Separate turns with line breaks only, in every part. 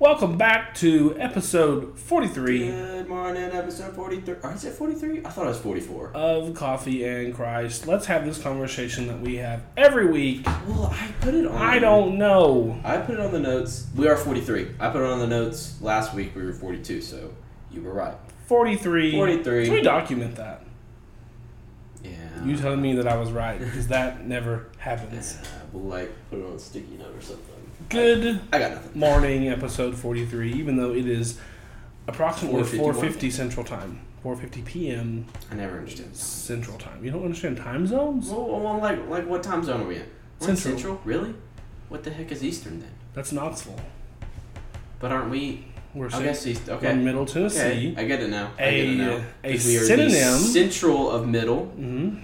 Welcome back to episode 43
Good morning, episode 43. Or is it 43? I thought it was 44.
of Coffee and Christ. Let's have this conversation that we have every week.
Well, I put it on.
I don't know.
I put it on the notes. We are 43. I put it on the notes last week. We were 42, so you were right.
43.
43.
Can we document that?
Yeah.
You telling me that I was right because that never happens.
Yeah, we'll like put it on a sticky note or something.
Good
I got nothing.
morning, episode 43, even though it is approximately 4.50 Central Time. 4.50 p.m.
I never understand
Central Time. You don't understand time zones?
Well, well, like, like what time zone are we in?
Central.
Central? Really? What the heck is Eastern then?
That's Knoxville.
But aren't we?
We're
I guess East. Okay.
Middle
Okay.
Tennessee.
I get it now. I
A-
get it now.
a
are the
synonym-
central of middle.
hmm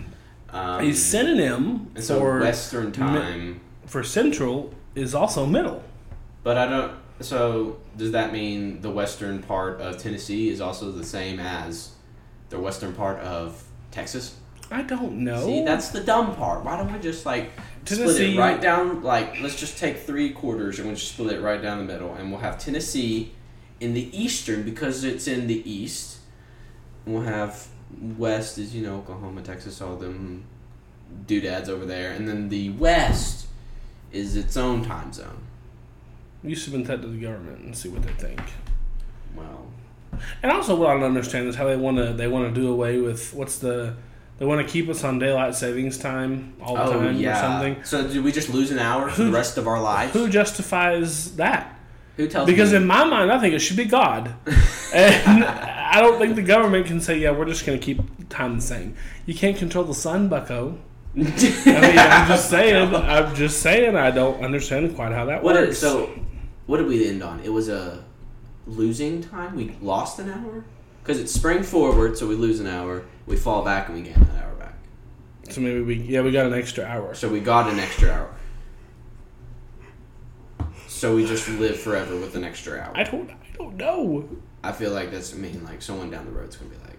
Um,
A synonym
and so
for
Western time.
for Central is also middle.
But I don't. So does that mean the western part of Tennessee is also the same as the western part of Texas?
I don't know.
See, that's the dumb part. Why don't we just like split it right down? Like, let's just take three quarters and we'll just split it right down the middle, and we'll have Tennessee in the eastern because it's in the east. And we'll have west is you know Oklahoma, Texas, all them doodads over there, and then the west is its own time zone.
You submit that to the government and see what they think.
Well,
And also, what I don't understand is how they want to they want to do away with what's the they want to keep us on daylight savings time all the
oh
time
yeah.
or something.
So do we just lose an hour for the rest of our lives?
Who justifies that?
Who tells
Because
me?
in my mind, I think it should be God, and I don't think the government can say, "Yeah, we're just going to keep time the same." You can't control the sun, Bucko. I mean, I'm just saying. I'm just saying. I don't understand quite how that
What
works.
did, so, what did we end on? It was a losing time. We lost an hour because it's spring forward, so we lose an hour. We fall back and we gain that hour back.
So maybe we yeah we got an extra hour.
So we got an extra hour. So we just live forever with an extra hour.
I don't I don't know.
I feel like that's I mean like someone down the road's gonna be like,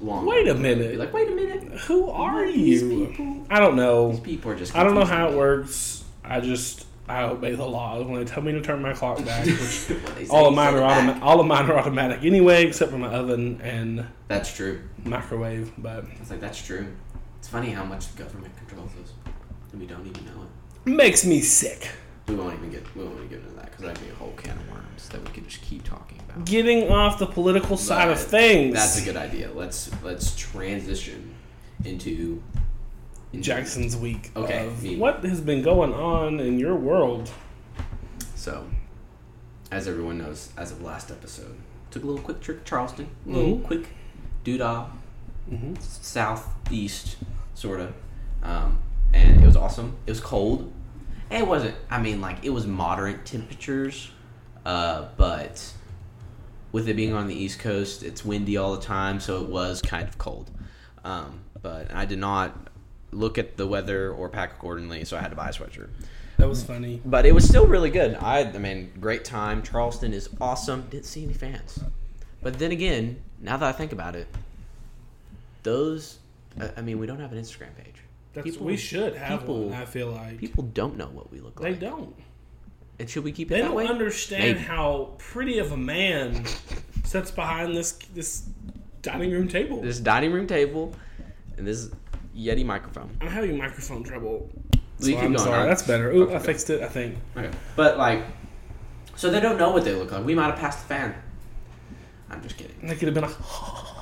long.
Wait a minute.
like, wait a minute.
Who are
These
you?
people.
I don't know.
These people are just.
I don't know how it works. I just I obey the laws when they tell me to turn my clock back. Which
When they say
all of mine are automatic. All of mine are automatic anyway, except for my oven and
That's true.
microwave. But
It's like that's true. It's funny how much the government controls us, and we don't even know it.
makes me sick.
We won't even get we won't even get into that because that'd be a whole can of worms that we could just keep talking about.
Getting off the political side of things.
That's a good idea. Let's let's transition into, into
Jaxon's week.
Okay,
what has been going on in your world?
So, as everyone knows, as of last episode, took a little quick trip to Charleston. A little quick doodah
Mm-hmm.
southeast, sort of. Um, and it was awesome. It was cold. It wasn't, I mean, like, it was moderate temperatures, uh, but with it being on the East Coast, it's windy all the time, so it was kind of cold. Um, but I did not look at the weather or pack accordingly, so I had to buy a sweatshirt.
That was funny.
But it was still really good. I, I mean, great time. Charleston is awesome. Didn't see any fans. But then again, now that I think about it, those, I- I mean, we don't have an Instagram page.
That's
People-
we should have
people-
one. I feel like
People don't know what we look
they
like.
They don't.
And should we keep it
They
that
don't
way?
understand
Maybe.
how pretty of a man sits behind this this dining room table.
This dining room table and this Yeti microphone.
I'm having microphone trouble. So I'm
going,
sorry. That's better. Ooh,
Okay.
I fixed it. I think.
Okay. But, like, so they don't know what they look like. We might have passed the fan. I'm just kidding.
They could have been like,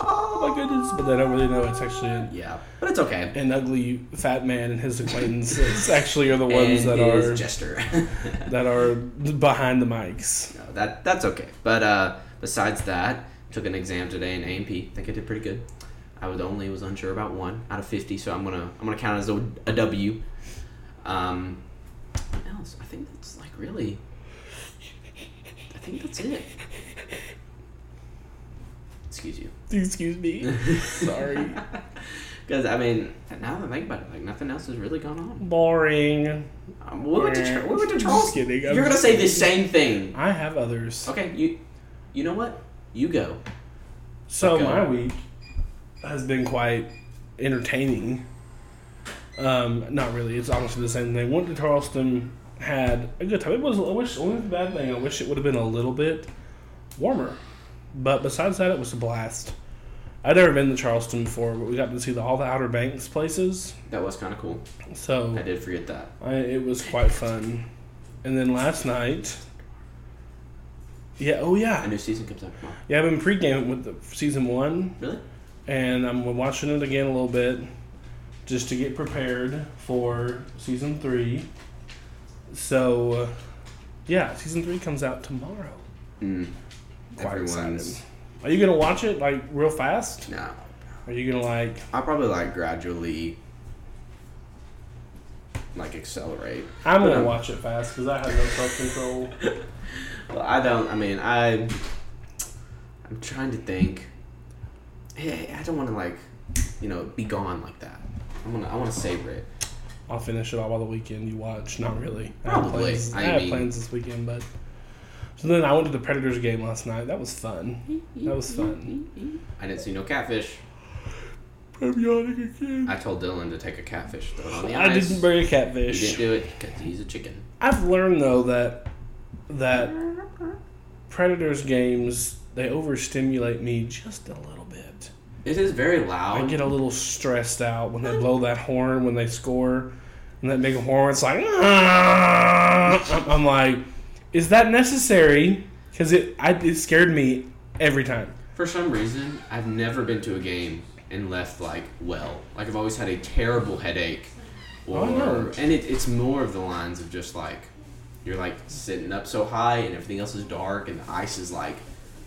oh my goodness, but they don't really know it's actually
Yeah. But it's okay.
an ugly fat man and his acquaintances actually are the ones that are
jester.
that are behind the mics.
No, that that's okay. But uh, besides that, took an exam today in A&P. think I did pretty good. I was only was unsure about one out of fifty, so I'm gonna I'm gonna count it as a, a W. Um, what else? I think that's like really. I think that's it. Excuse you.
Excuse me. Sorry.
Because I mean, now that I think about it, like nothing else has really gone on.
Boring.
Um, we went to Char- we went to
Just
Charleston.
kidding. I'm
You're gonna
just
say the
kidding.
same thing.
I have others.
Okay, you, you know what? You go.
So
Okay.
my week has been quite entertaining. Um, not really. It's honestly the same thing. Went to Charleston had a good time. It was. I wish only the bad thing. I wish it would have been a little bit warmer. But besides that, it was a blast. I'd never been to Charleston before, but we got to see the, all the Outer Banks places.
That was kind of cool.
So
I did forget that.
I, it was quite fun. And then last night, yeah, oh yeah, A
new season comes out tomorrow.
yeah. I've been pre-gaming with the season one,
Really?
and I'm watching it again a little bit, just to get prepared for season three. So, yeah, season three comes out tomorrow.
Mm.
Quite
Everyone's
excited. Are you gonna watch it like real fast?
no.
Are you gonna like?
I'll probably like gradually like accelerate.
I'm gonna
I'm-
watch it fast because I have no self control.
Well, I don't. I mean, I. I'm trying to think. Hey, I don't want to like, you know, be gone like that. I want to. I want to savor it.
I'll finish it all by the weekend. You watch? Not really. I have
Probably.
plans, I,
I
have
mean-
plans this weekend, but. So then I went to the Predators game last night. That was fun. That was fun.
I didn't see no catfish.
I'm yawning again.
I told Dylan to take a catfish, throw it on the
I
ice.
didn't bring a
He
catfish.
didn't do it because he's a chicken.
I've learned though that that Predators games they overstimulate me just a little bit.
It is very loud.
I get a little stressed out when they blow that horn when they score, and that big horn. It's like "Ah!" I'm like, is that necessary? Because it I, it scared me every time.
For some reason, I've never been to a game and left like well. Like I've always had a terrible headache, or
Oh, no.
and it, it's more of the lines of just like you're like sitting up so high and everything else is dark and the ice is like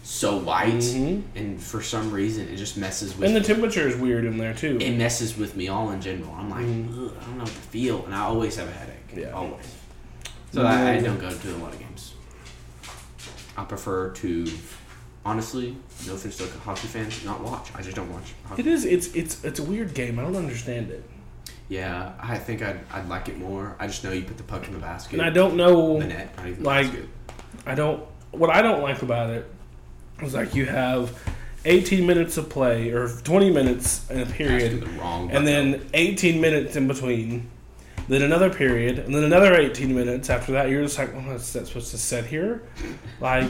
so white,
Mhm.
and for some reason it just messes with
And the temperature is weird in there too.
it messes with me all in general. I'm like, "Ugh, I don't know what to feel, and I always have a headache.
Mm-hmm. Yeah.
always. So I, I
Mm.
don't go to a lot of games. I prefer to, honestly, no offense to hockey fans, not watch. I just don't watch. Hockey.
It is. It's it's it's a weird game. I don't understand it,
Yeah, I think I'd, I'd like it more. I just know you put the puck in the basket.
and I don't know.
the net,
like-
the.
I don't. What I don't like about it is like you have 18 minutes of play or 20 minutes in a period,
the wrong
and then 18 minutes in between, then another period, and then another 18 minutes after that. You're just like, oh, is that supposed to sit here? Like,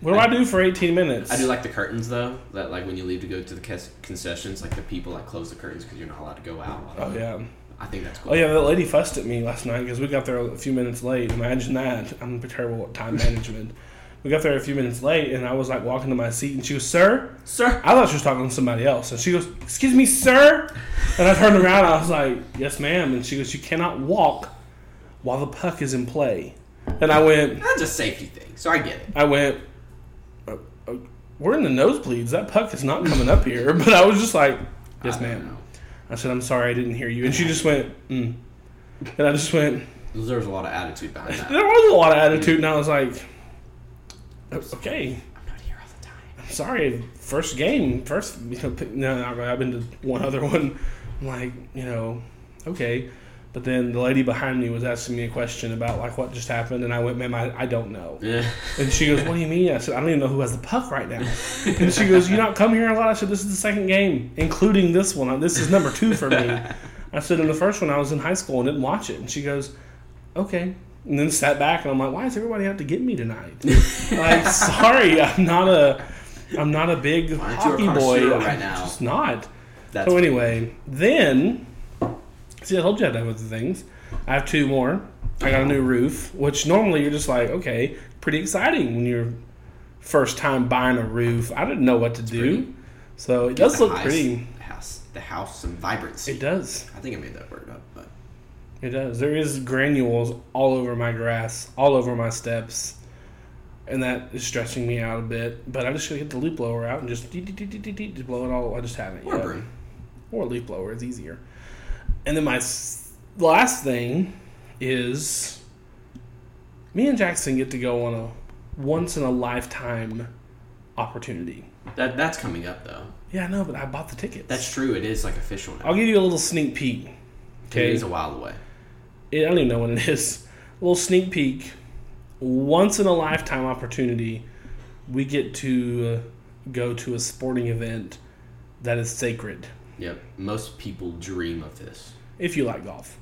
what do I do for 18 minutes?
I do like the curtains though. That like when you leave to go to the concessions, like the people like close the curtains because you're not allowed to go out.
Oh yeah.
I think that's cool.
Oh yeah, that lady fussed at me last night because we got there a few minutes late. Imagine that. I'm terrible at time management. We got there a few minutes late, and I was like walking to my seat, and she was, "Sir."
Sir,
I thought she was talking to somebody else, and she goes, "Excuse me, sir." And I turned around, and I was like, "Yes, ma'am." And she goes, "You cannot walk while the puck is in play." And I went,
that's a safety thing, so I get it.
I went, uh, uh, "We're in the nosebleeds. That puck is not coming up here." But I was just like, "Yes, ma'am." I said, "I'm sorry, I didn't hear you." And she just went, mm. and I just went.
There's a lot of attitude behind that.
There was a lot of attitude, and I was like, "Okay,
I'm not here all the time.
I'm sorry, first game, first, you know, no. I've been to one other one. I'm like, you know, okay. But then the lady behind me was asking me a question about like what just happened, and I went, ma'am, I, I don't know.
Yeah.
And she goes, what do you mean? I said, I don't even know who has the puck right now. And she goes, you not come here a lot? I said, this is the second game, including this one. Uh, this is number two for me. I said, in the first one, I was in high school and didn't watch it. And she goes, okay. And then sat back, and I'm like, why does everybody have to get me tonight? like, sorry, I'm not a, I'm not a big
Aren't you a
hockey boy.
connoisseur
I'm
right now?
just not.
That's
So anyway, then see, I told you I have other things. I have two more. I got a new roof, which normally you're just like, okay, pretty exciting when you're first time buying a roof. I didn't know what to do,
pretty.
so it does look
house-
pretty.
The house, the house, some vibrancy.
It does.
I think I made that word up,
It does. There is granules all over my grass, all over my steps, and that is stressing me out a bit. But I'm just gotta get the leaf blower out and just dee- dee- dee- just blow it all. I just haven't
or a
yet.
broom.
or a leaf blower is easier. And then my s- last thing is me and Jaxon get to go on a once in a lifetime opportunity.
That that's coming up though.
Yeah, I know, but I bought the tickets.
That's true. It is like official now.
I'll give you a little sneak peek.
It
Okay,
is a while away.
I don't even know when it is. A little sneak peek. Once in a lifetime opportunity, we get to go to a sporting event that is sacred.
Yep. Most people dream of this.
if you like golf.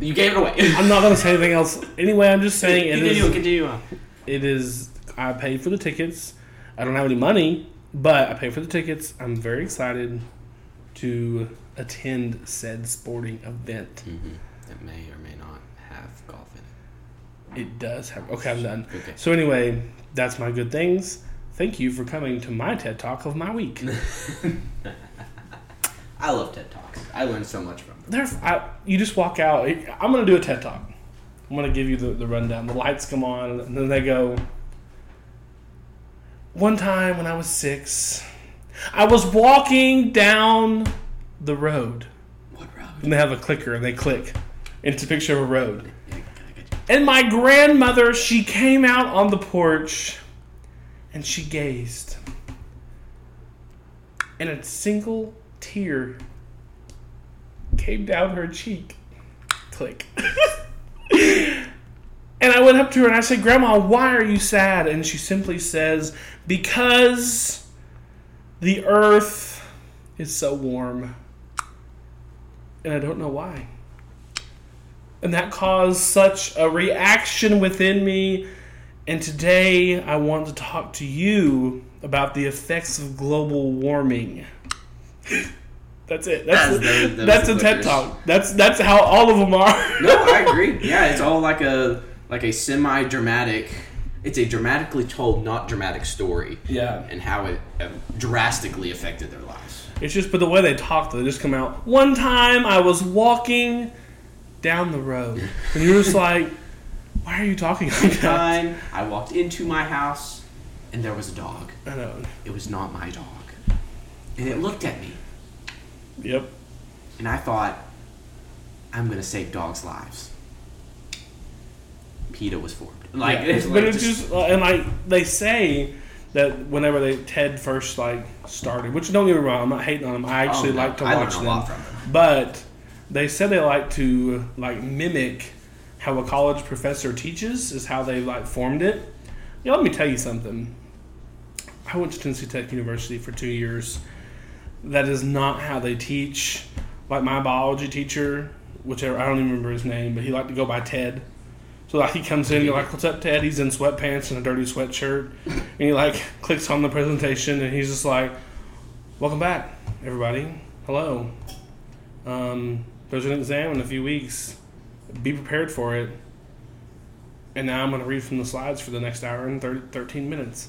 You gave it away.
I'm not gonna say anything else. Anyway, I'm just saying it
continue,
is.
continue on.
It is. I paid for the tickets. I don't have any money, but I paid for the tickets. I'm very excited to attend said sporting event.
Mm-hmm. That may or may not have golf in
It does have. Okay, I'm done.
Okay.
So anyway, that's my good things. Thank you for coming to my TED Talk of my week.
I love TED Talks. I learned so much from them.
There, I, you just walk out. I'm gonna do a TED Talk. I'm gonna give you the, the rundown. The lights come on, and then they go. One time when I was six, I was walking down the road,
What road?
and they have a clicker, and they click. And it's a picture of a road. And my grandmother, she came out on the porch, and she gazed, and a single tear came down her cheek. Click. and I went up to her and I said, Grandma, why are you sad? And she simply says, Because the earth is so warm. And I don't know why. And that caused such a reaction within me. And today I want to talk to you about the effects of global warming. That's it. That's,
That's- that- that
that's a
the
TED talk. That's that's how all of them are.
No, I agree. Yeah, it's all like a like a semi dramatic. It's a dramatically told, not dramatic story,
yeah.
and how it uh, drastically affected their lives.
It's just, but the way they talk, they just come out. One time I was walking down the road, and you're just like, why are you talking like that?
Time I walked into my house, and there was a dog.
I know.
It was not my dog, and it looked at me,
Yep.
and I thought, I'm gonna save dogs' lives. PETA was formed. Like,
Yeah,
it's
but
like
it's just, uh, and like they say that whenever they Ted first like started, which don't get me wrong, I'm not hating on them. I actually
Oh, no,
like to
I
watch
learned
them,
a lot from them.
but they said they like to like mimic how a college professor teaches is how they like formed it. Yeah, let me tell you something. I went to Tennessee Tech University for two years. That is not how they teach. Like my biology teacher, whichever I don't even remember his name, but he liked to go by Ted. So like he comes in, you're like, "What's up, Ted?" He's in sweatpants and a dirty sweatshirt, and he like clicks on the presentation, and he's just like, "Welcome back, everybody. Hello. Um, there's an exam in a few weeks. Be prepared for it." And now I'm going to read from the slides for the next hour and 30, 13 minutes.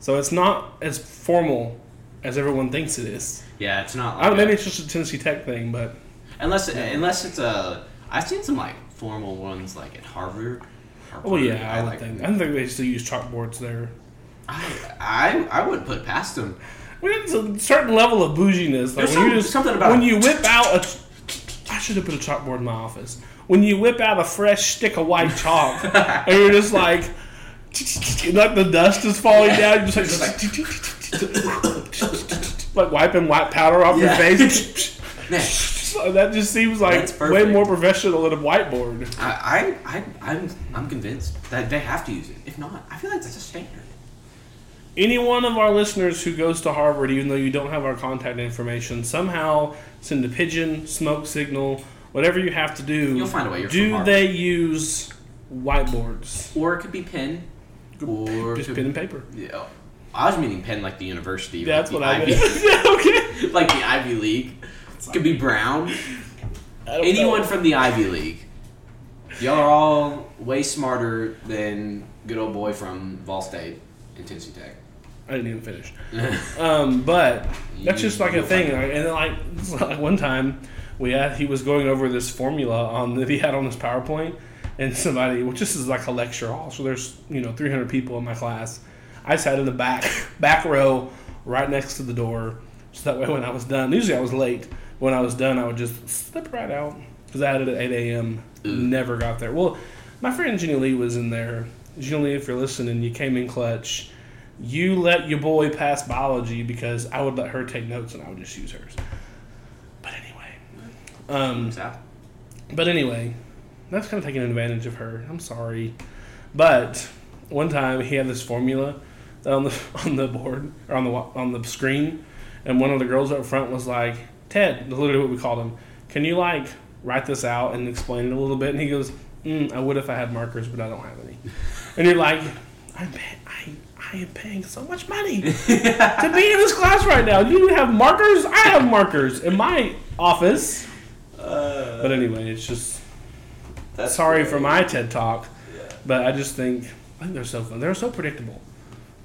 So it's not as formal as everyone thinks it is.
yeah, it's not.
I don't,
Like
maybe
a-
it's just a Tennessee Tech thing, but
unless unless it's a. I've seen some like formal ones like at Harvard.
Harvard oh yeah, I,
I like.
think. I think they still use chalkboards there.
I, I I wouldn't put it past them.
Mean, it's a certain level of bouginess. Like
There's
when
some-
just
something about
when
it.
you whip out a. I should have put a chalkboard in my office. When you whip out a fresh stick of white chalk, and you're just like, like the dust is falling down, you're just like, like wiping white powder off
Yeah.
your face. That just seems like way more professional than a whiteboard.
I, I I I'm I'm convinced that they have to use it. If not, I feel like that's a standard.
Any one of our listeners who goes to Harvard, even though you don't have our contact information, somehow send a pigeon, smoke signal, whatever you have to do.
You'll find a way. You're
do they use whiteboards?
Or it could be pen. Or
Just
could-
pen and paper.
Yeah. I was meaning pen like the university.
That's
like
what I
Ivy,
meant. okay.
like the Ivy League. It could be Brown. Anyone
know.
from the Ivy League. Y'all are all way smarter than good old boy from Vol State and Tennessee Tech.
I didn't even finish. Um, but that's just like a thing. Like, and then like, like one time, we had he was going over this formula on that he had on his PowerPoint, and somebody, which this is like a lecture hall, so there's you know 300 people in my class. I sat in the back back row, right next to the door, so that way when I was done, usually I was late. When I was done, I would just slip right out because I had it at 8 a.m. Never got there. Well, my friend Jenny Lee was in there. Jenny Lee, if you're listening, you came in clutch you let your boy pass biology because I would let her take notes and I would just use hers. But anyway, um, but anyway, that's kind of taking advantage of her. I'm sorry, but one time he had this formula on the on the board or on the on the screen, and one of the girls up front was like, "Ted," literally what we called him. Can you like write this out and explain it a little bit. And he goes, mm, I would if I had markers, but I don't have any. And you're like, I'm pay- I, I am paying so much money to be in this class right now. You have markers? I have markers in my office.
Uh,
But anyway, it's just
that's
sorry for my TED talk,
Yeah.
but I just think I think they're so fun. They're so predictable.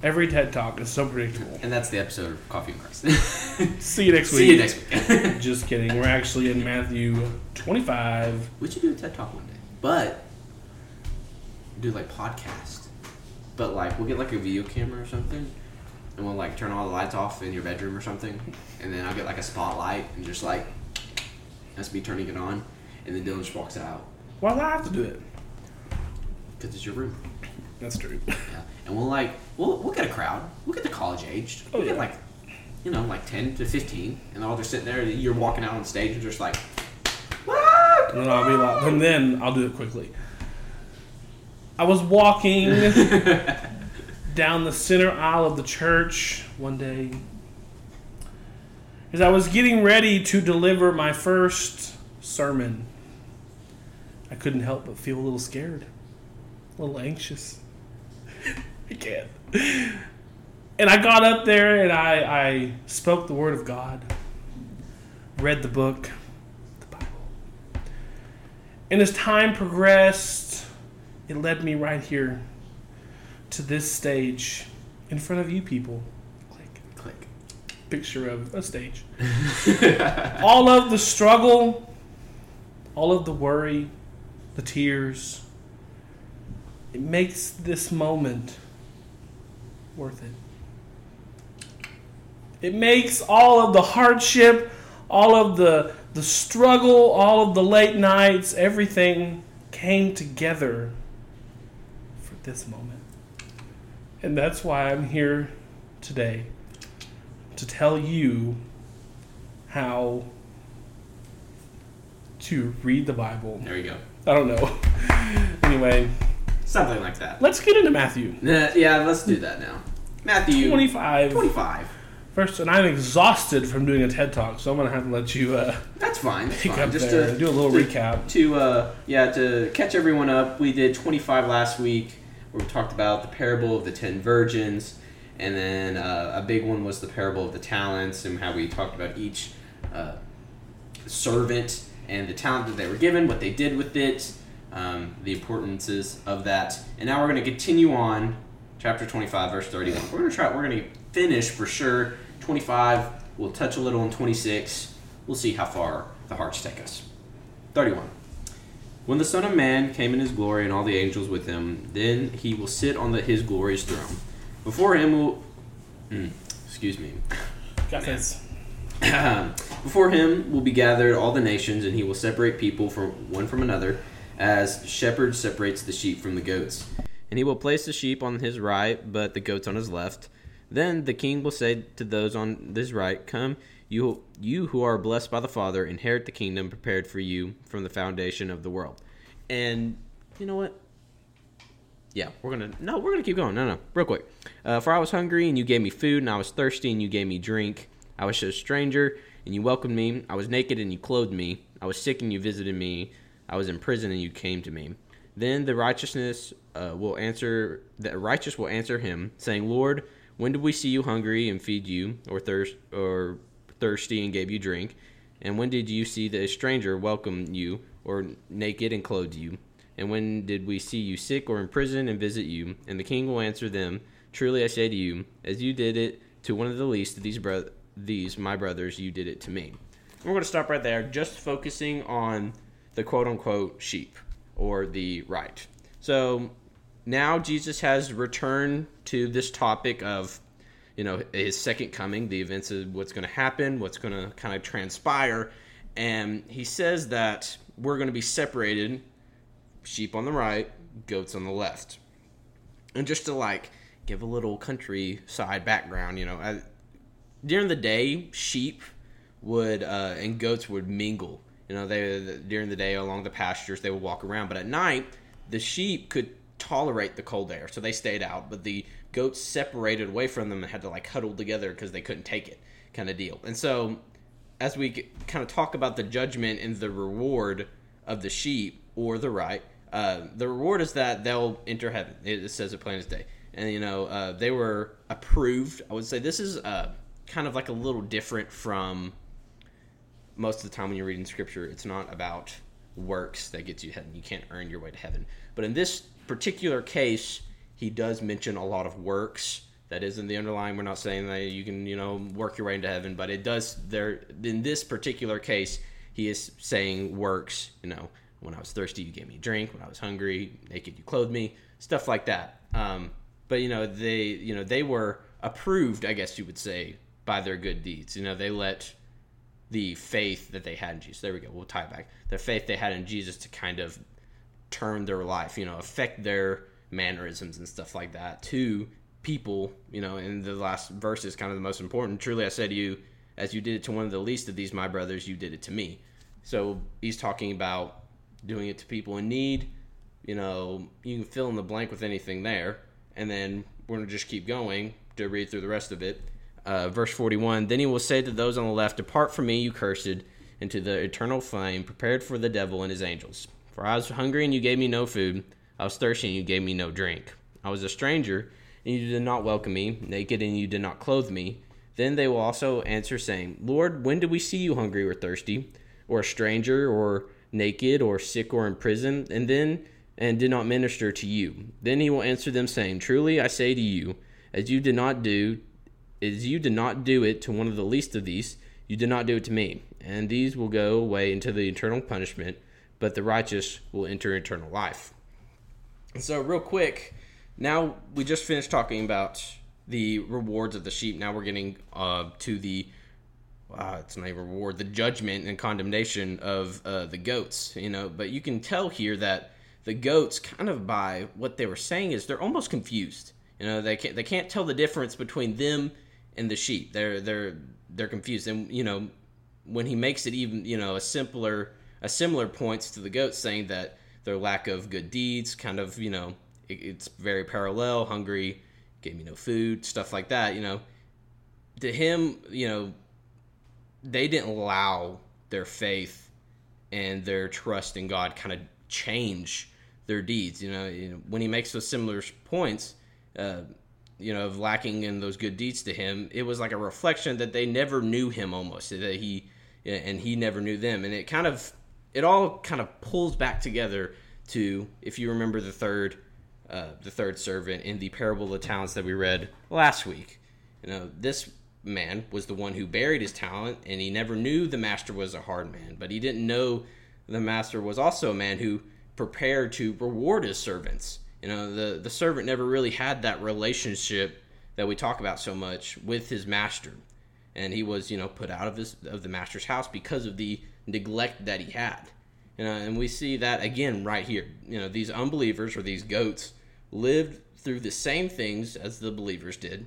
Every TED talk is so predictable.
And that's the episode of Coffee and Christ.
See you next week.
See you next week.
Just kidding. We're actually in Matthew 25.
we should do a TED Talk one day, but do like podcast. But like we'll get like a video camera or something, and we'll like turn all the lights off in your bedroom or something, and then I'll get like a spotlight and just like that's me turning it on, and then Dylan just walks out
Why do I have to do it?
because it's your room.
That's true.
Yeah, and we'll like we'll we'll get a crowd. We'll get the college aged.
Oh,
We'll get
yeah.
like you know like ten to fifteen, and they're all just sitting there. And you're walking out on stage and just like. "What?"
And then I'll be like, and then I'll do it quickly. I was walking down the center aisle of the church one day as I was getting ready to deliver my first sermon. I couldn't help but feel a little scared, a little anxious. I can't. And I got up there and I, I spoke the word of God, read the book, the Bible. And as time progressed, it led me right here to this stage in front of you people. Click.
Click.
Picture of a stage. all of the struggle, all of the worry, the tears, it makes this moment worth it. It makes all of the hardship, all of the the struggle, all of the late nights, everything came together for this moment. And that's why I'm here today to tell you how to read the Bible.
There you go.
I don't know. anyway,
Something like that.
let's get into Matthew
Uh, yeah, let's do that now. Matthew
25.
25.
First, and I'm exhausted from doing a TED Talk, so I'm going to have to let you uh,
That's fine. That's fine.
up
Just
there
to
do a little
to-
recap.
to uh, yeah to catch everyone up we did 25 last week where we talked about the parable of the ten virgins and then uh, a big one was the parable of the talents and how we talked about each uh, servant and the talent that they were given what they did with it um, the importances of that. And now we're going to continue on chapter 25 verse 31 we're going to try we're going to finish for sure. 25 we'll touch a little on 26 we'll see how far the hearts take us. 31 when the Son of Man came in his glory and all the angels with him, then he will sit on the, his glorious throne. Before him will. Mm, excuse me.
Got this.
Before him will be gathered all the nations, and he will separate people from one from another, as shepherd separates the sheep from the goats. And he will place the sheep on his right, but the goats on his left. Then the king will say to those on his right, Come, you, you who are blessed by the Father, inherit the kingdom prepared for you from the foundation of the world. And you know what? Yeah, we're gonna no, we're gonna keep going. No, no, real quick. Uh, for I was hungry and you gave me food, and I was thirsty and you gave me drink. I was a stranger and you welcomed me. I was naked and you clothed me. I was sick and you visited me. I was in prison and you came to me. Then the righteousness uh, will answer. The righteous will answer him, saying, "Lord, when did we see you hungry and feed you, or thirst, or thirsty and gave you drink? And when did you see the stranger welcome you, or naked and clothed you? And when did we see you sick or in prison and visit you? And the king will answer them, Truly I say to you, as you did it to one of the least of these bro- these my brothers, you did it to me. We're going to stop right there, just focusing on the quote unquote sheep or the right. So now Jesus has returned to this topic of you know his second coming the events of what's going to happen what's going to kind of transpire. And he says that we're going to be separated sheep on the right goats on the left. And just to like give a little countryside background you know I, during the day sheep would uh, and goats would mingle. You know they during the day along the pastures they would walk around. But at night the sheep could tolerate the cold air so they stayed out. But the goats separated away from them and had to like huddle together because they couldn't take it kind of deal and so as we kind of talk about the judgment and the reward of the sheep or the right, uh, the reward is that they'll enter heaven. It, says it plain as day. And, you know, uh, they were approved. I would say this is uh, kind of like a little different from most of the time when you're reading scripture. It's not about works that gets you heaven. You can't earn your way to heaven. But in this particular case, he does mention a lot of works. That is in the underlying. We're not saying that you can, you know, work your way into heaven, but it does there in this particular case, he is saying works, you know, when I was thirsty, you gave me a drink. When I was hungry, naked, you clothed me. Stuff like that. Um, but you know, they, you know, they were approved, I guess you would say, by their good deeds. You know, they let the faith that they had in Jesus. There we go. We'll tie back. The faith they had in Jesus to kind of turn their life, you know, affect their mannerisms and stuff like that to people, you know, in the last verse is kind of the most important. Truly I say to you, as you did it to one of the least of these my brothers, you did it to me. So he's talking about doing it to people in need. You know, you can fill in the blank with anything there. And then we're going to just keep going to read through the rest of it. Uh, verse 41 Then he will say to those on the left, Depart from me, you cursed, into the eternal flame prepared for the devil and his angels. For I was hungry, and you gave me no food. I was thirsty, and you gave me no drink. I was a stranger, and you did not welcome me, naked, and you did not clothe me. Then they will also answer, saying, Lord, when did we see you hungry or thirsty, or a stranger, or naked or sick or in prison, and then and did not minister to you. Then he will answer them, saying, Truly I say to you, as you did not do as you did not do it to one of the least of these, you did not do it to me. And these will go away into the eternal punishment, but the righteous will enter eternal life. So real quick, now we just finished talking about the rewards of the sheep. Now we're getting uh, to the uh, it's not a reward, the judgment and condemnation of uh, the goats, you know. But you can tell here that the goats, kind of by what they were saying, is they're almost confused. You know, they can't they can't tell the difference between them and the sheep. They're they're they're confused, and you know, when he makes it even you know a simpler a similar points to the goats, saying that their lack of good deeds, kind of you know, it, it's very parallel. Hungry, gave me no food, stuff like that. You know, to him, you know they didn't allow their faith and their trust in God kind of change their deeds. You know, you know when he makes those similar points, uh, you know, of lacking in those good deeds to him, it was like a reflection that they never knew him almost, that he and he never knew them, and it kind of it all kind of pulls back together to if you remember the third uh, the third servant in the parable of the talents that we read last week. You know, this man was the one who buried his talent, and he never knew the master was a hard man. But he didn't know the master was also a man who prepared to reward his servants. You know, the the servant never really had that relationship that we talk about so much with his master, and he was you know put out of his of the master's house because of the neglect that he had. You know, and we see that again right here. You know, these unbelievers or these goats lived through the same things as the believers did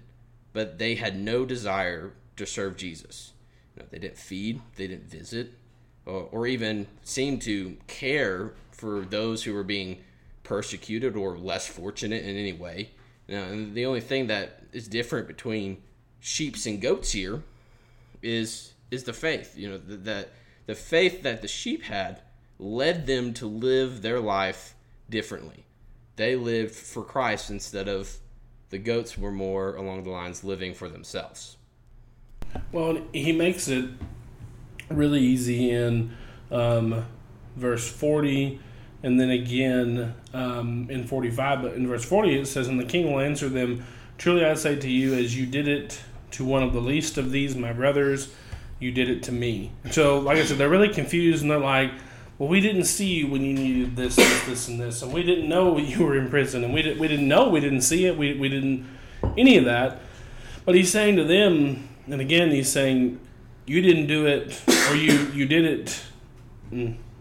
but they had no desire to serve Jesus. You know, they didn't feed, they didn't visit, or, or even seem to care for those who were being persecuted or less fortunate in any way. You know, and the only thing that is different between sheep's and goats here is is the faith. You know that the, faith that the sheep had led them to live their life differently. They lived for Christ instead of the goats were more along the lines living for themselves.
Well, he makes it really easy in um, verse 40 and then again um, in 45. But in verse 40, it says, And the king will answer them, Truly I say to you, as you did it to one of the least of these, my brothers, you did it to me. So, like I said, they're really confused and they're like, well, we didn't see you when you needed this, this, this, and this, and we didn't know you were in prison, and we, did, we didn't know, we didn't see it, we, we didn't any of that. But he's saying to them, and again, he's saying, you didn't do it, or you, you did it.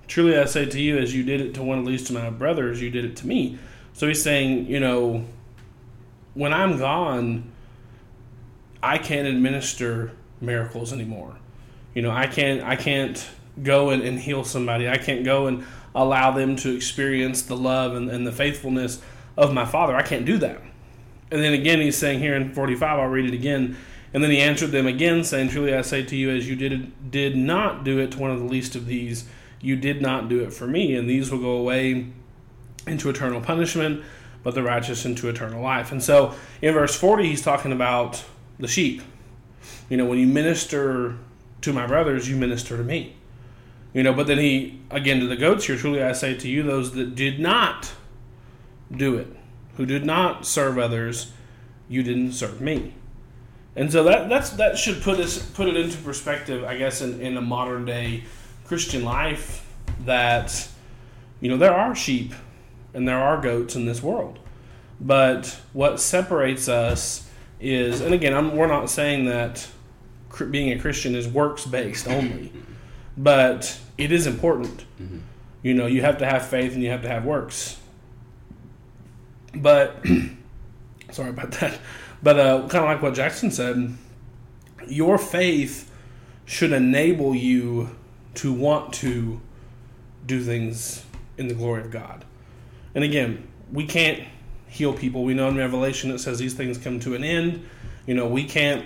Truly, I say to you, as you did it to one of least of my brothers, you did it to me. So he's saying, you know, when I'm gone, I can't administer miracles anymore. You know, I can't, I can't go and, and heal somebody. I can't go and allow them to experience the love and, and the faithfulness of my Father. I can't do that. And then again, he's saying here in 45, I'll read it again. And then he answered them again, saying, Truly I say to you, as you did did not do it to one of the least of these, you did not do it for me. And these will go away into eternal punishment, but the righteous into eternal life. And so in verse 40, he's talking about the sheep. You know, when you minister to my brothers, you minister to me. You know, but then he, again, to the goats here, truly I say to you, those that did not do it, who did not serve others, you didn't serve me. And so that that's that should put us put it into perspective, I guess, in, in a modern day Christian life that you know there are sheep and there are goats in this world. But what separates us is, and again, I'm, we're not saying that being a Christian is works based only, but it is important. Mm-hmm. You know, you have to have faith and you have to have works. But sorry about that. But uh, kind of like what Jaxon said, your faith should enable you to want to do things in the glory of God. And again, we can't heal people. We know in Revelation it says these things come to an end. You know, we can't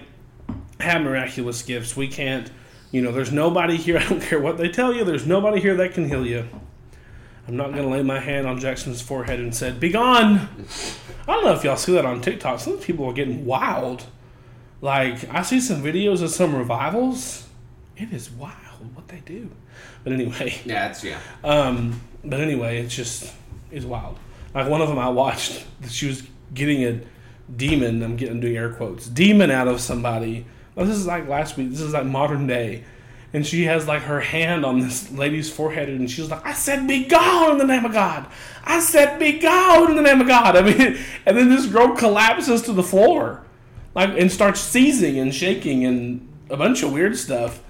have miraculous gifts. We can't, you know, there's nobody here, I don't care what they tell you, there's nobody here that can heal you. I'm not going to lay my hand on Jaxon's forehead and said, "Be gone." I don't know if y'all see that on TikTok. Some people are getting wild. Like I see some videos of some revivals. It is wild what they do. But anyway,
yeah, it's yeah.
Um, but anyway, it's just it's wild. Like one of them I watched, she was getting a demon. I'm getting doing air quotes demon out of somebody. Oh, this is like last week. This is like modern day and she has like her hand on this lady's forehead and she's like i said be gone in the name of god i said be gone in the name of god i mean and then this girl collapses to the floor like and starts seizing and shaking and a bunch of weird stuff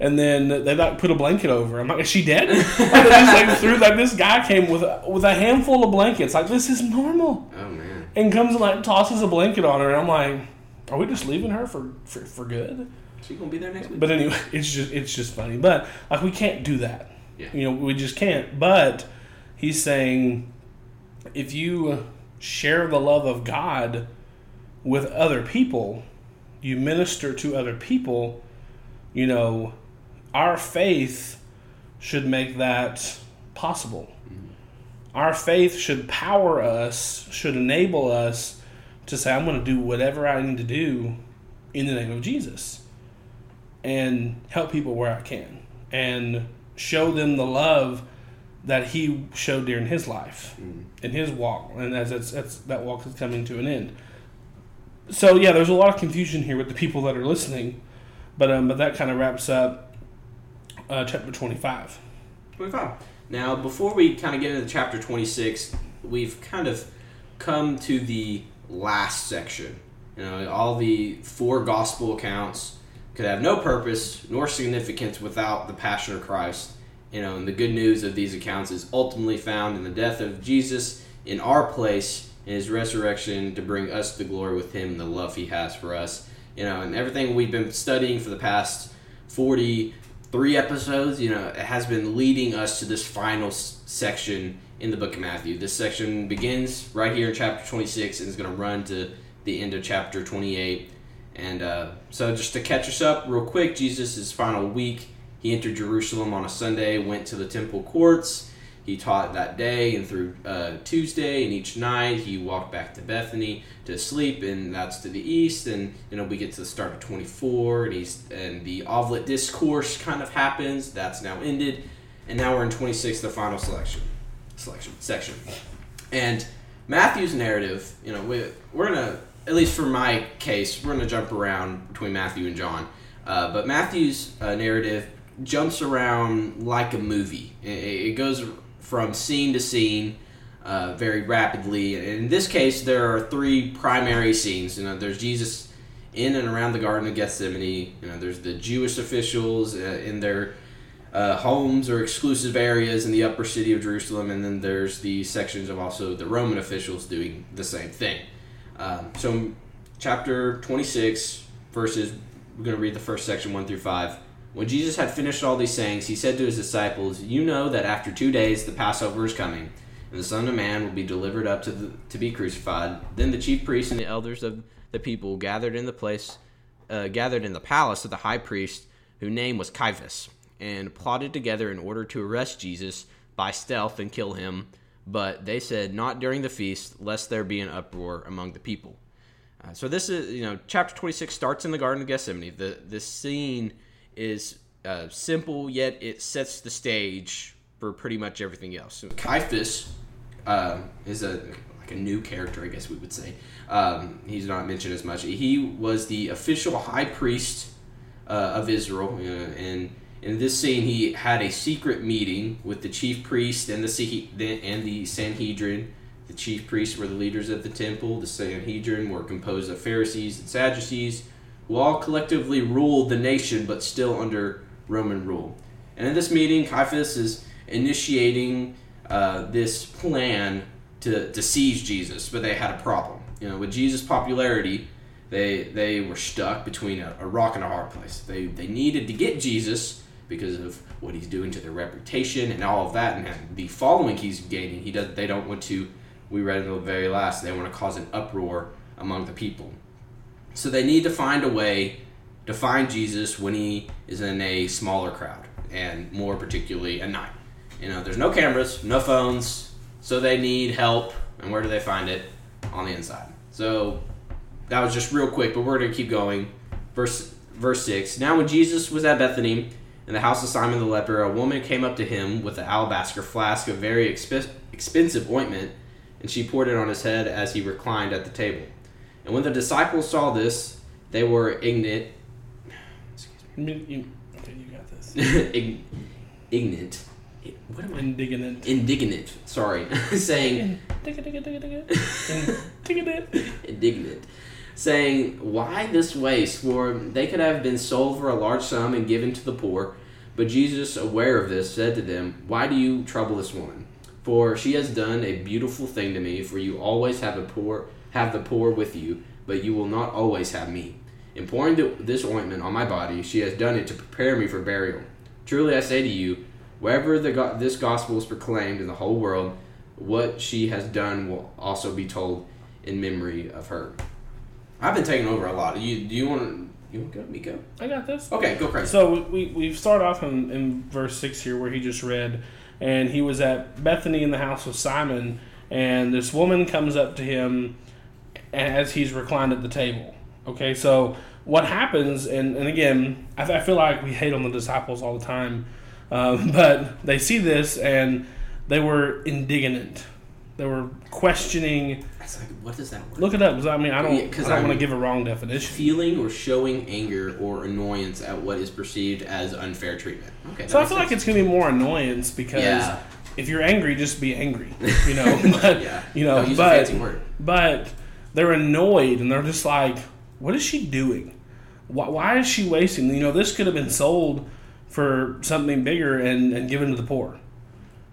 and then they like put a blanket over. Her. I'm like, is she dead? like, like through like this guy came with a, with a handful of blankets. Like this is normal.
Oh man!
And comes and like tosses a blanket on her. And I'm like, are we just leaving her for for, for good?
She gonna be there next week.
But anyway, it's just it's just funny. But like we can't do that.
Yeah.
You know, we just can't. But he's saying if you share the love of God with other people, you minister to other people, you know, our faith should make that possible. Mm-hmm. Our faith should power us, should enable us to say, I'm going to do whatever I need to do in the name of Jesus and help people where I can and show them the love that he showed during his life mm. in his walk. And as it's, it's, that walk is coming to an end. So yeah there's a lot of confusion here with the people that are listening but um but that kind of wraps up uh, chapter 25
25 now before we kind of get into chapter 26 we've kind of come to the last section you know all the four gospel accounts could have no purpose nor significance without the passion of Christ. You know, and the good news of these accounts is ultimately found in the death of Jesus in our place and his resurrection to bring us the glory with him and the love he has for us. You know, and everything we've been studying for the past 43 episodes, you know, it has been leading us to this final section in the book of Matthew. This section begins right here in chapter 26 and is going to run to the end of chapter 28 and uh, so, just to catch us up real quick, Jesus' final week, he entered Jerusalem on a Sunday, went to the temple courts. He taught that day and through uh, Tuesday, and each night he walked back to Bethany to sleep, and that's to the east. And you know we get to the start of 24, and he's and the Olivet discourse kind of happens. That's now ended, and now we're in 26, the final selection, selection section. And Matthew's narrative, you know, we, we're gonna at least for my case, we're to jump around between Matthew and John. Uh, but Matthew's uh, narrative jumps around like a movie. It, it goes from scene to scene uh, very rapidly. In this case, there are three primary scenes. You know, there's Jesus in and around the Garden of Gethsemane. You know, there's the Jewish officials uh, in their uh, homes or exclusive areas in the upper city of Jerusalem, and then there's the sections of also the Roman officials doing the same thing. Um, so, chapter 26, verses, we're going to read the first section 1 through 5. When Jesus had finished all these sayings, he said to his disciples, You know that after two days the Passover is coming, and the Son of Man will be delivered up to, the, to be crucified. Then the chief priests and the elders of the people gathered in the place uh, gathered in the palace of the high priest, whose name was Caiaphas, and plotted together in order to arrest Jesus by stealth and kill him. But they said, Not during the feast, lest there be an uproar among the people. Uh, so this is, you know, chapter 26 starts in the Garden of Gethsemane. The, the scene is uh, simple, yet it sets the stage for pretty much everything else. Caiaphas uh, is a like a new character, I guess we would say. Um, he's not mentioned as much. He was the official high priest uh, of Israel, uh, and in this scene, he had a secret meeting with the chief priest and the and the Sanhedrin. The chief priests were the leaders of the temple. The Sanhedrin were composed of Pharisees and Sadducees, who all collectively ruled the nation, but still under Roman rule. And in this meeting, Caiaphas is initiating uh, this plan to, to seize Jesus, but they had a problem. You know, with Jesus' popularity, they they were stuck between a, a rock and a hard place. They they needed to get Jesus because of what he's doing to their reputation and all of that, and the following he's gaining. He does. They don't want to. We read in the very last. They want to cause an uproar among the people. So they need to find a way to find Jesus when he is in a smaller crowd, and more particularly at night. You know, there's no cameras, no phones, so they need help. And where do they find it? On the inside. So that was just real quick, but we're going to keep going. Verse verse 6. Now when Jesus was at Bethany in the house of Simon the leper, a woman came up to him with an alabaster flask of very exp- expensive ointment, and she poured it on his head as he reclined at the table. And when the disciples saw this, they were ignorant.
Excuse me. You, okay, you got this.
ignorant what am I?
Indignant.
Indignant. Sorry, saying. Indignant. Saying, why this waste? For they could have been sold for a large sum and given to the poor. But Jesus, aware of this, said to them, Why do you trouble this woman? For she has done a beautiful thing to me. For you always have a poor, have the poor with you, but you will not always have me. In pouring this ointment on my body, she has done it to prepare me for burial. Truly I say to you Wherever the this gospel is proclaimed in the whole world, what she has done will also be told in memory of her. I've been taking over a lot. You do you want to you want to go? Me go.
I got this.
Okay, go crazy.
So we we start off in, in verse six here where he just read, and he was at Bethany in the house of Simon, and this woman comes up to him as he's reclined at the table. Okay, so what happens, and, and again, I, I feel like we hate on the disciples all the time um, but they see this and they were indignant. They were questioning.
Like, what does that word?
Look it up I mean I don't because yeah, I, I want to give a wrong definition.
Feeling or showing anger or annoyance at what is perceived as unfair treatment. Okay.
So I feel sense. like it's gonna be more annoyance because yeah. if you're angry, just be angry. You know. but, yeah. You know. No, but but they're annoyed and they're just like, what is she doing? Why, why is she wasting? You know, this could have been sold for something bigger and, and given to the poor.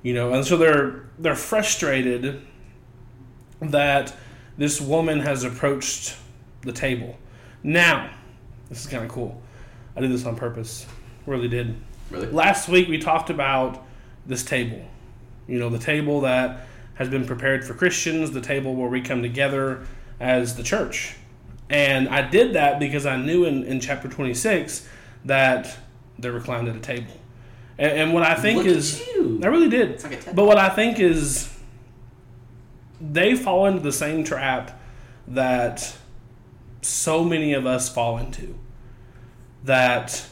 You know, and so they're they're frustrated that this woman has approached the table. Now, this is kind of cool. I did this on purpose. Really did.
Really?
Last week we talked about this table. You know, the table that has been prepared for Christians, the table where we come together as the church. And I did that because I knew in, in chapter 26 that they're reclined at a table. And, and what I think
Look
is, I really did. Like but what I think is, they fall into the same trap that so many of us fall into. That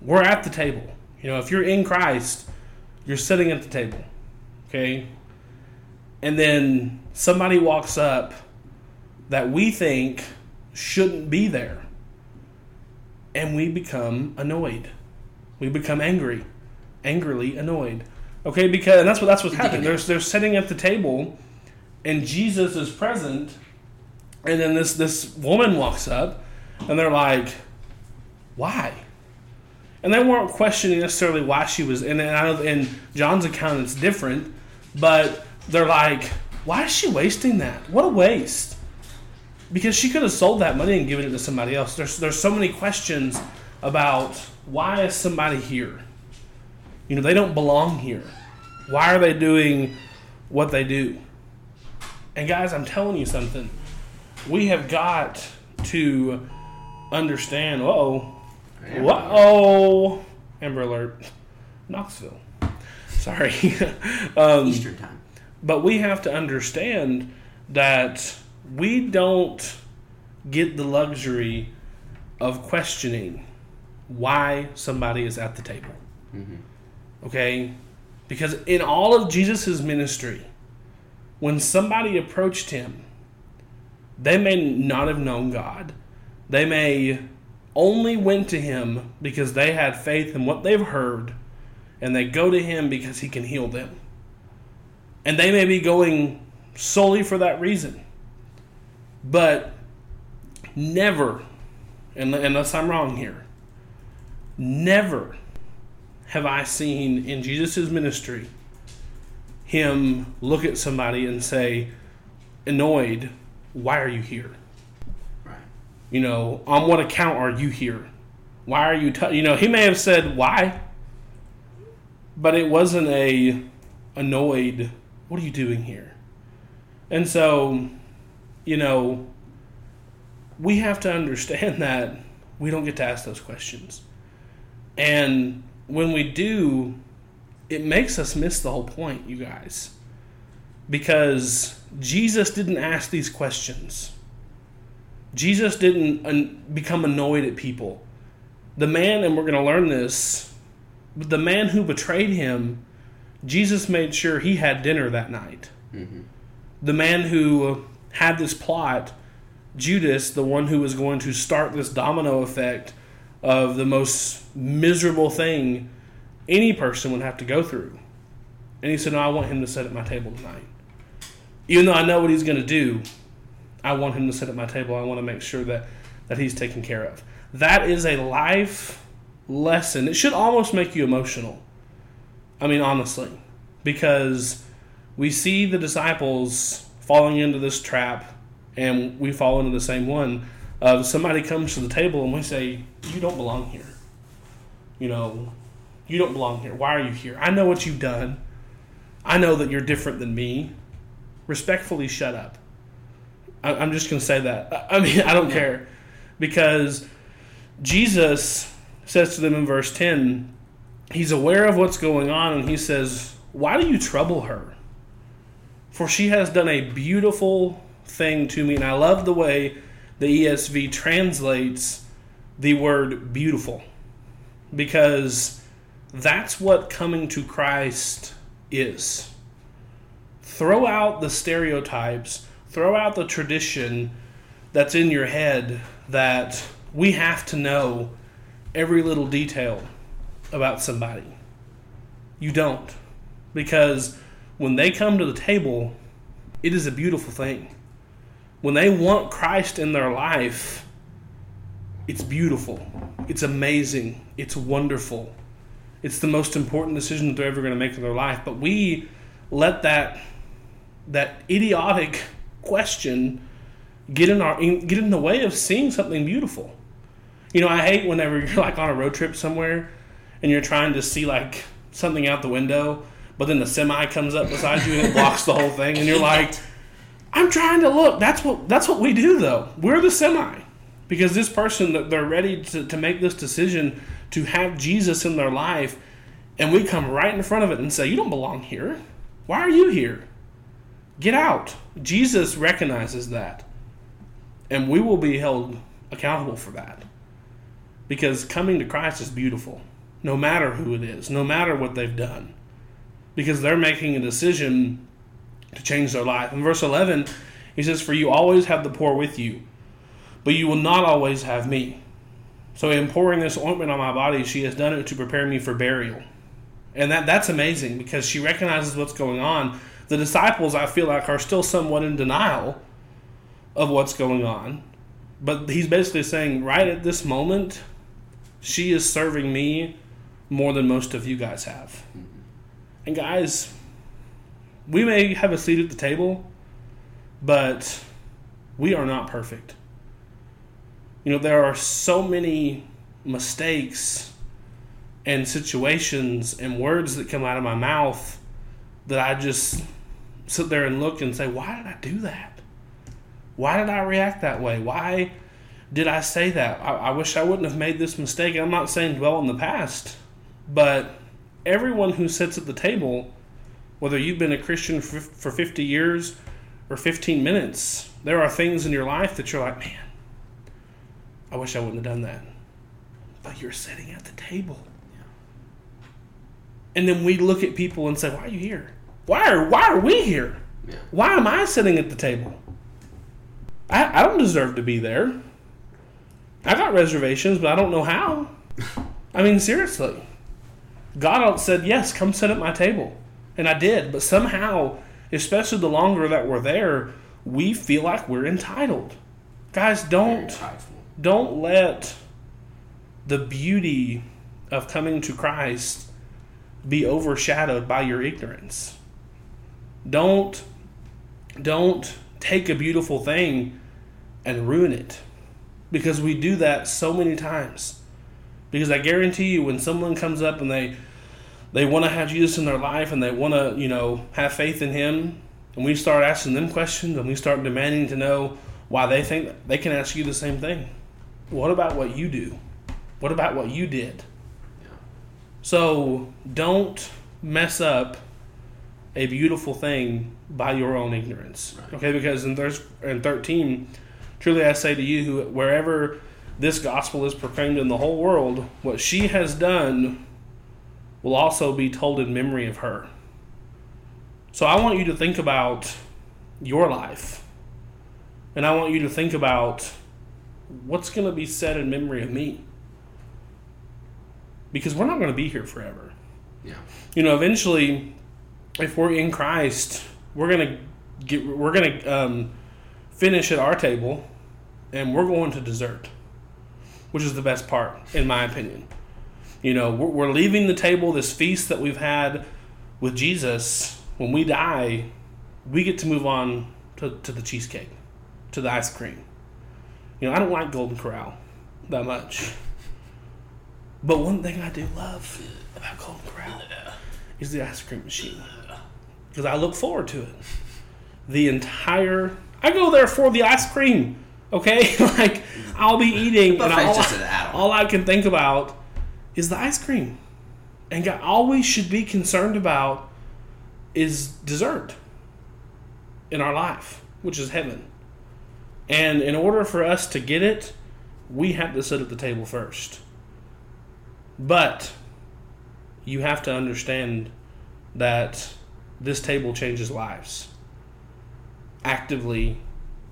we're at the table. You know, if you're in Christ, you're sitting at the table. Okay? And then somebody walks up that we think shouldn't be there. And we become annoyed. We become angry, angrily annoyed. Okay, because and that's what that's what's happening. They're they're sitting at the table, and Jesus is present, and then this this woman walks up, and they're like, "Why?" And they weren't questioning necessarily why she was in. And in John's account it's different, but they're like, "Why is she wasting that? What a waste!" Because she could have sold that money and given it to somebody else. There's there's so many questions about why is somebody here? You know, they don't belong here. Why are they doing what they do? And guys, I'm telling you something. We have got to understand. Uh-oh. Whoa. Amber Alert. Knoxville. Sorry. um,
Eastern time.
but we have to understand that we don't get the luxury of questioning why somebody is at the table. Okay? Because in all of Jesus' ministry, when somebody approached him, they may not have known God. They may only went to him because they had faith in what they've heard, and they go to him because he can heal them. And they may be going solely for that reason. But never, unless I'm wrong here, never have I seen in Jesus' ministry him look at somebody and say, annoyed, why are you here?
Right.
You know, on what account are you here? Why are you, t-? you know, he may have said why, but it wasn't a annoyed, what are you doing here? And so, you know, we have to understand that we don't get to ask those questions. And when we do, it makes us miss the whole point, you guys. Because Jesus didn't ask these questions. Jesus didn't un- become annoyed at people. The man, and we're going to learn this, the man who betrayed him, Jesus made sure he had dinner that night. Mm-hmm. The man who had this plot, Judas, the one who was going to start this domino effect of the most miserable thing any person would have to go through. And he said, No, I want him to sit at my table tonight. Even though I know what he's going to do, I want him to sit at my table. I want to make sure that, that he's taken care of. That is a life lesson. It should almost make you emotional. I mean, honestly, because we see the disciples falling into this trap, and we fall into the same one. Of somebody comes to the table and we say, "You don't belong here." You know, you don't belong here. Why are you here? I know what you've done. I know that you're different than me. Respectfully, shut up. I, I'm just going to say that. I I mean, I don't care. Because Jesus says to them in verse 10, he's aware of what's going on, and he says, Why do you trouble her? For she has done a beautiful thing to me. And I love the way the ESV translates the word beautiful because that's what coming to Christ is. Throw out the stereotypes, throw out the tradition that's in your head that we have to know every little detail about somebody. You don't. Because when they come to the table, it is a beautiful thing. When they want Christ in their life, it's beautiful. It's amazing. It's wonderful. It's the most important decision that they're ever going to make in their life. But we let that that idiotic question get in our get in the way of seeing something beautiful. You know, I hate whenever you're like on a road trip somewhere and you're trying to see like something out the window, but then the semi comes up beside you and it blocks the whole thing, and you're like, I'm trying to look. That's what that's what we do though. We're the semi. Because this person that they're ready to, to make this decision to have Jesus in their life, and we come right in front of it and say, You don't belong here. Why are you here? Get out. Jesus recognizes that. And we will be held accountable for that. Because coming to Christ is beautiful, no matter who it is, no matter what they've done. Because they're making a decision to change their life. In verse 11, he says, For you always have the poor with you, but you will not always have me. So in pouring this ointment on my body, she has done it to prepare me for burial. And that that's amazing because she recognizes what's going on. The disciples, I feel like, are still somewhat in denial of what's going on. But he's basically saying, right at this moment, she is serving me more than most of you guys have. And guys, we may have a seat at the table, but we are not perfect. You know, there are so many mistakes and situations and words that come out of my mouth that I just sit there and look and say, why did I do that? Why did I react that way? Why did I say that? I, I wish I wouldn't have made this mistake. I'm not saying dwell in the past, but everyone who sits at the table, whether you've been a Christian for, for 50 years or 15 minutes, there are things in your life that you're like, man, I wish I wouldn't have done that. But you're sitting at the table. And then we look at people and say, why are you here? Why are, why are we here?
Yeah.
Why am I sitting at the table? I, I don't deserve to be there. I got reservations, but I don't know how. I mean, seriously. God said, yes, come sit at my table. And I did. But somehow, especially the longer that we're there, we feel like we're entitled. Guys, don't
Prideful.
don't let the beauty of coming to Christ be overshadowed by your ignorance. Don't don't take a beautiful thing and ruin it. Because we do that so many times. Because I guarantee you when someone comes up and they they want to have Jesus in their life and they want to, you know, have faith in him and we start asking them questions and we start demanding to know why they think they can ask you the same thing. What about what you do? What about what you did? So don't mess up a beautiful thing by your own ignorance.
Right.
Okay, because in, thir- in 13, truly I say to you, wherever this gospel is proclaimed in the whole world, what she has done will also be told in memory of her. So I want you to think about your life. And I want you to think about what's going to be said in memory of me. Because we're not going to be here forever.
Yeah.
You know, eventually, if we're in Christ, we're gonna get we're gonna um, finish at our table, and we're going to dessert, which is the best part, in my opinion. You know, we're, we're leaving the table, this feast that we've had with Jesus. When we die, we get to move on to, to the cheesecake, to the ice cream. You know, I don't like Golden Corral that much. But one thing I do love about Golden Corral is the ice cream machine. Because I look forward to it. The entire. I go there for the ice cream. Okay? like, I'll be eating, and all, all I can think about is the ice cream. And all we should be concerned about is dessert in our life, which is heaven. And in order for us to get it, we have to sit at the table first. But you have to understand that this table changes lives actively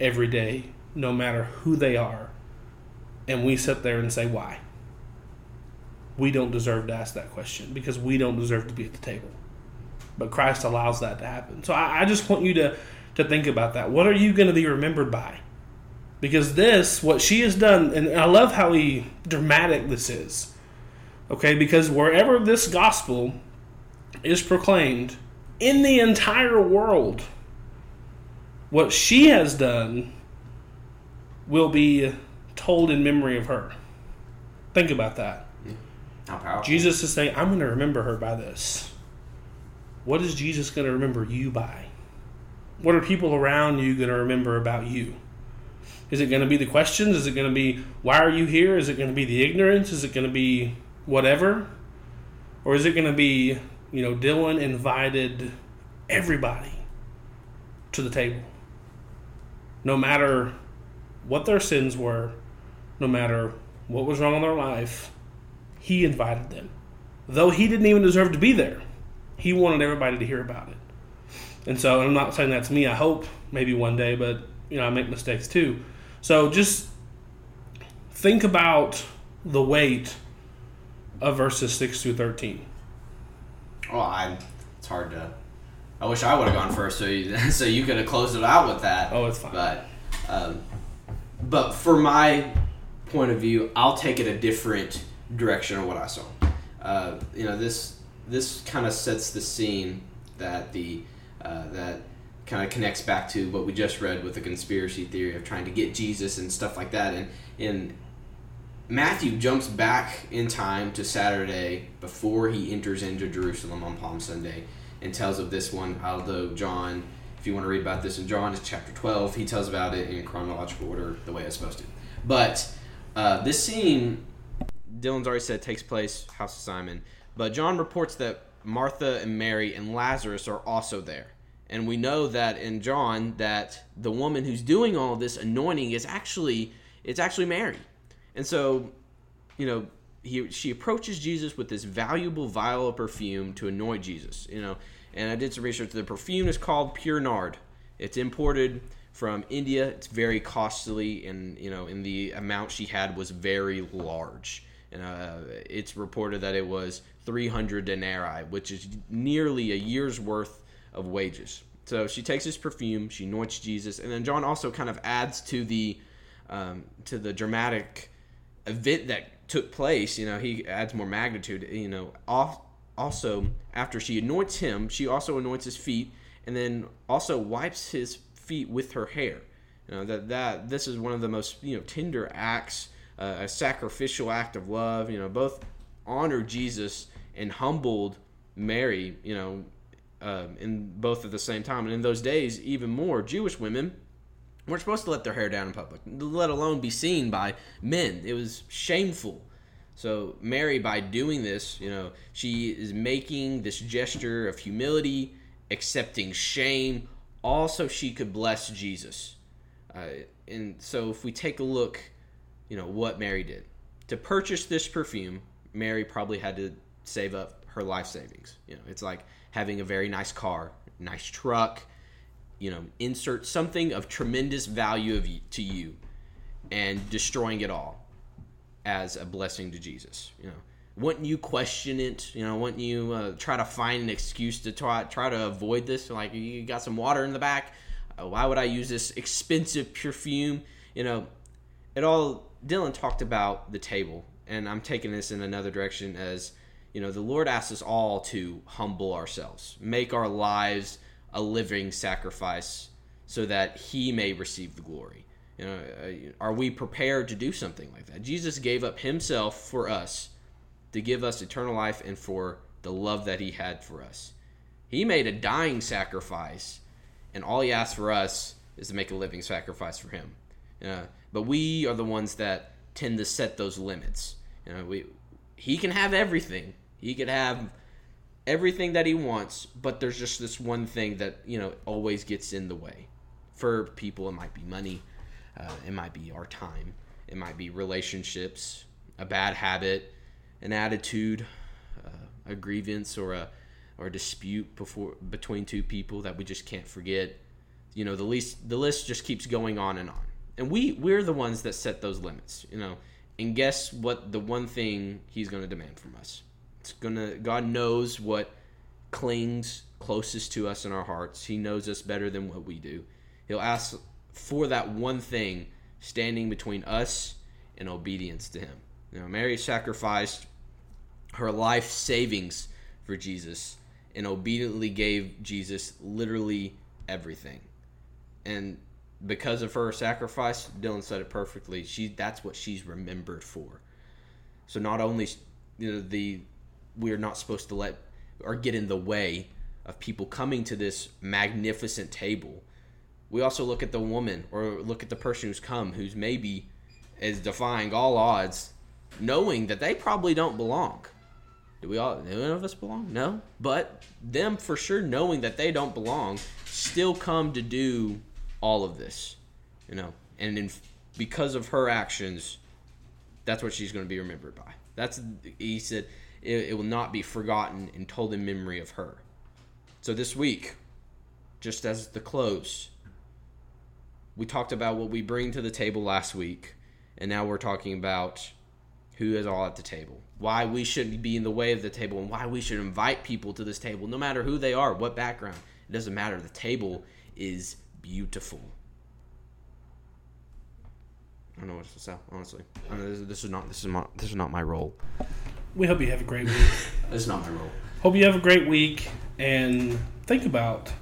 every day, no matter who they are. And we sit there and say, why? We don't deserve to ask that question because we don't deserve to be at the table. But Christ allows that to happen. So I, I just want you to, to think about that. What are you going to be remembered by? Because this, what she has done, and I love how dramatic this is. Okay, because wherever this gospel is proclaimed in the entire world, what she has done will be told in memory of her. Think about that.
How powerful.
Jesus is saying, I'm going to remember her by this. What is Jesus going to remember you by? What are people around you going to remember about you? Is it going to be the questions? Is it going to be, why are you here? Is it going to be the ignorance? Is it going to be whatever? Or is it going to be, you know, Dylan invited everybody to the table? No matter what their sins were, no matter what was wrong in their life, he invited them. Though he didn't even deserve to be there, he wanted everybody to hear about it. And so I'm not saying that's me. I hope maybe one day, but you know, I make mistakes too. So just think about the weight of verses 6 through 13.
Oh, I. It's hard to. I wish I would have gone first, so you, so you could have closed it out with that.
Oh, it's fine.
But, um, but for my point of view, I'll take it a different direction of what I saw. Uh, you know, this this kind of sets the scene that the uh, that kind of connects back to what we just read with the conspiracy theory of trying to get Jesus and stuff like that. And and Matthew jumps back in time to Saturday before he enters into Jerusalem on Palm Sunday and tells of this one. Although John, if you want to read about this in John, it's chapter twelve. He tells about it in chronological order, the way it's supposed to. But uh, this scene, Dylan's already said, takes place House of Simon. But John reports that Martha and Mary and Lazarus are also there. And we know that in John that the woman who's doing all this anointing is actually it's actually Mary. And so, you know, he she approaches Jesus with this valuable vial of perfume to anoint Jesus, you know. And I did some research. The perfume is called Pure Nard. It's imported from India. It's very costly, and you know, in the amount she had was very large. And uh, it's reported that it was 300 denarii, which is nearly a year's worth of wages. So she takes this perfume, she anoints Jesus, and then John also kind of adds to the um, to the dramatic event that took place. You know, he adds more magnitude. You know, also after she anoints him, she also anoints his feet, and then also wipes his feet with her hair. You know that that this is one of the most you know tender acts, uh, a sacrificial act of love. You know, both honored Jesus and humbled Mary. You know, um, in both at the same time. And in those days, even more, Jewish women weren't supposed to let their hair down in public, let alone be seen by men. It was shameful. So Mary, by doing this, you know, she is making this gesture of humility, accepting shame, also she could bless Jesus. Uh, and so if we take a look, you know, what Mary did. To purchase this perfume, Mary probably had to save up her life savings. You know, it's like having a very nice car, nice truck, you know, insert something of tremendous value of, to you and destroying it all as a blessing to Jesus. You know, wouldn't you question it? You know, wouldn't you uh, try to find an excuse to try try to avoid this? Like you got some water in the back. Uh, why would I use this expensive perfume? You know, it all. Dylan talked about the table, and I'm taking this in another direction as you know, the Lord asks us all to humble ourselves, make our lives a living sacrifice so that He may receive the glory. You know, uh, are we prepared to do something like that? Jesus gave up Himself for us to give us eternal life and for the love that He had for us. He made a dying sacrifice, and all He asks for us is to make a living sacrifice for Him. But we are the ones that tend to set those limits. You know, we He can have everything, he could have everything that he wants, but there's just this one thing that, you know, always gets in the way. For people, it might be money, uh, it might be our time, it might be relationships, a bad habit, an attitude, uh, a grievance, or a or a dispute before between two people that we just can't forget. You know, the least the list just keeps going on and on. And we we're the ones that set those limits, you know. And guess what the one thing he's going to demand from us? It's gonna God knows what clings closest to us in our hearts. He knows us better than what we do. He'll ask for that one thing standing between us and obedience to him. You know, Mary sacrificed her life savings for Jesus and obediently gave Jesus literally everything. And because of her sacrifice, Dylan said it perfectly. She that's what she's remembered for. So not only you know the we're not supposed to let or get in the way of people coming to this magnificent table. We also look at the woman or look at the person who's come who's maybe is defying all odds, knowing that they probably don't belong. Do we all none of us belong? No. But them for sure knowing that they don't belong still come to do all of this. You know. And in, because of her actions, that's what she's going to be remembered by. That's he said it, it will not be forgotten and told in memory of her. So this week, just as the close, we talked about what we bring to the table last week, and now we're talking about who is all at the table, why we shouldn't be in the way of the table, and why we should invite people to this table, no matter who they are, what background. It doesn't matter. The table is beautiful. I don't know what to say, honestly. I mean, this, this, is not this is not this is not my role
we hope you have a great week.
That's not my role.
Hope you have a great week and think about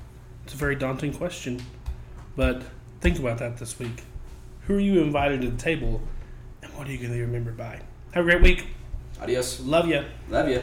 it's a very daunting question, but think about that this week. Who are you invited to the table and what are you going to be remembered by? Have a great week.
Adios.
Love you.
Love you.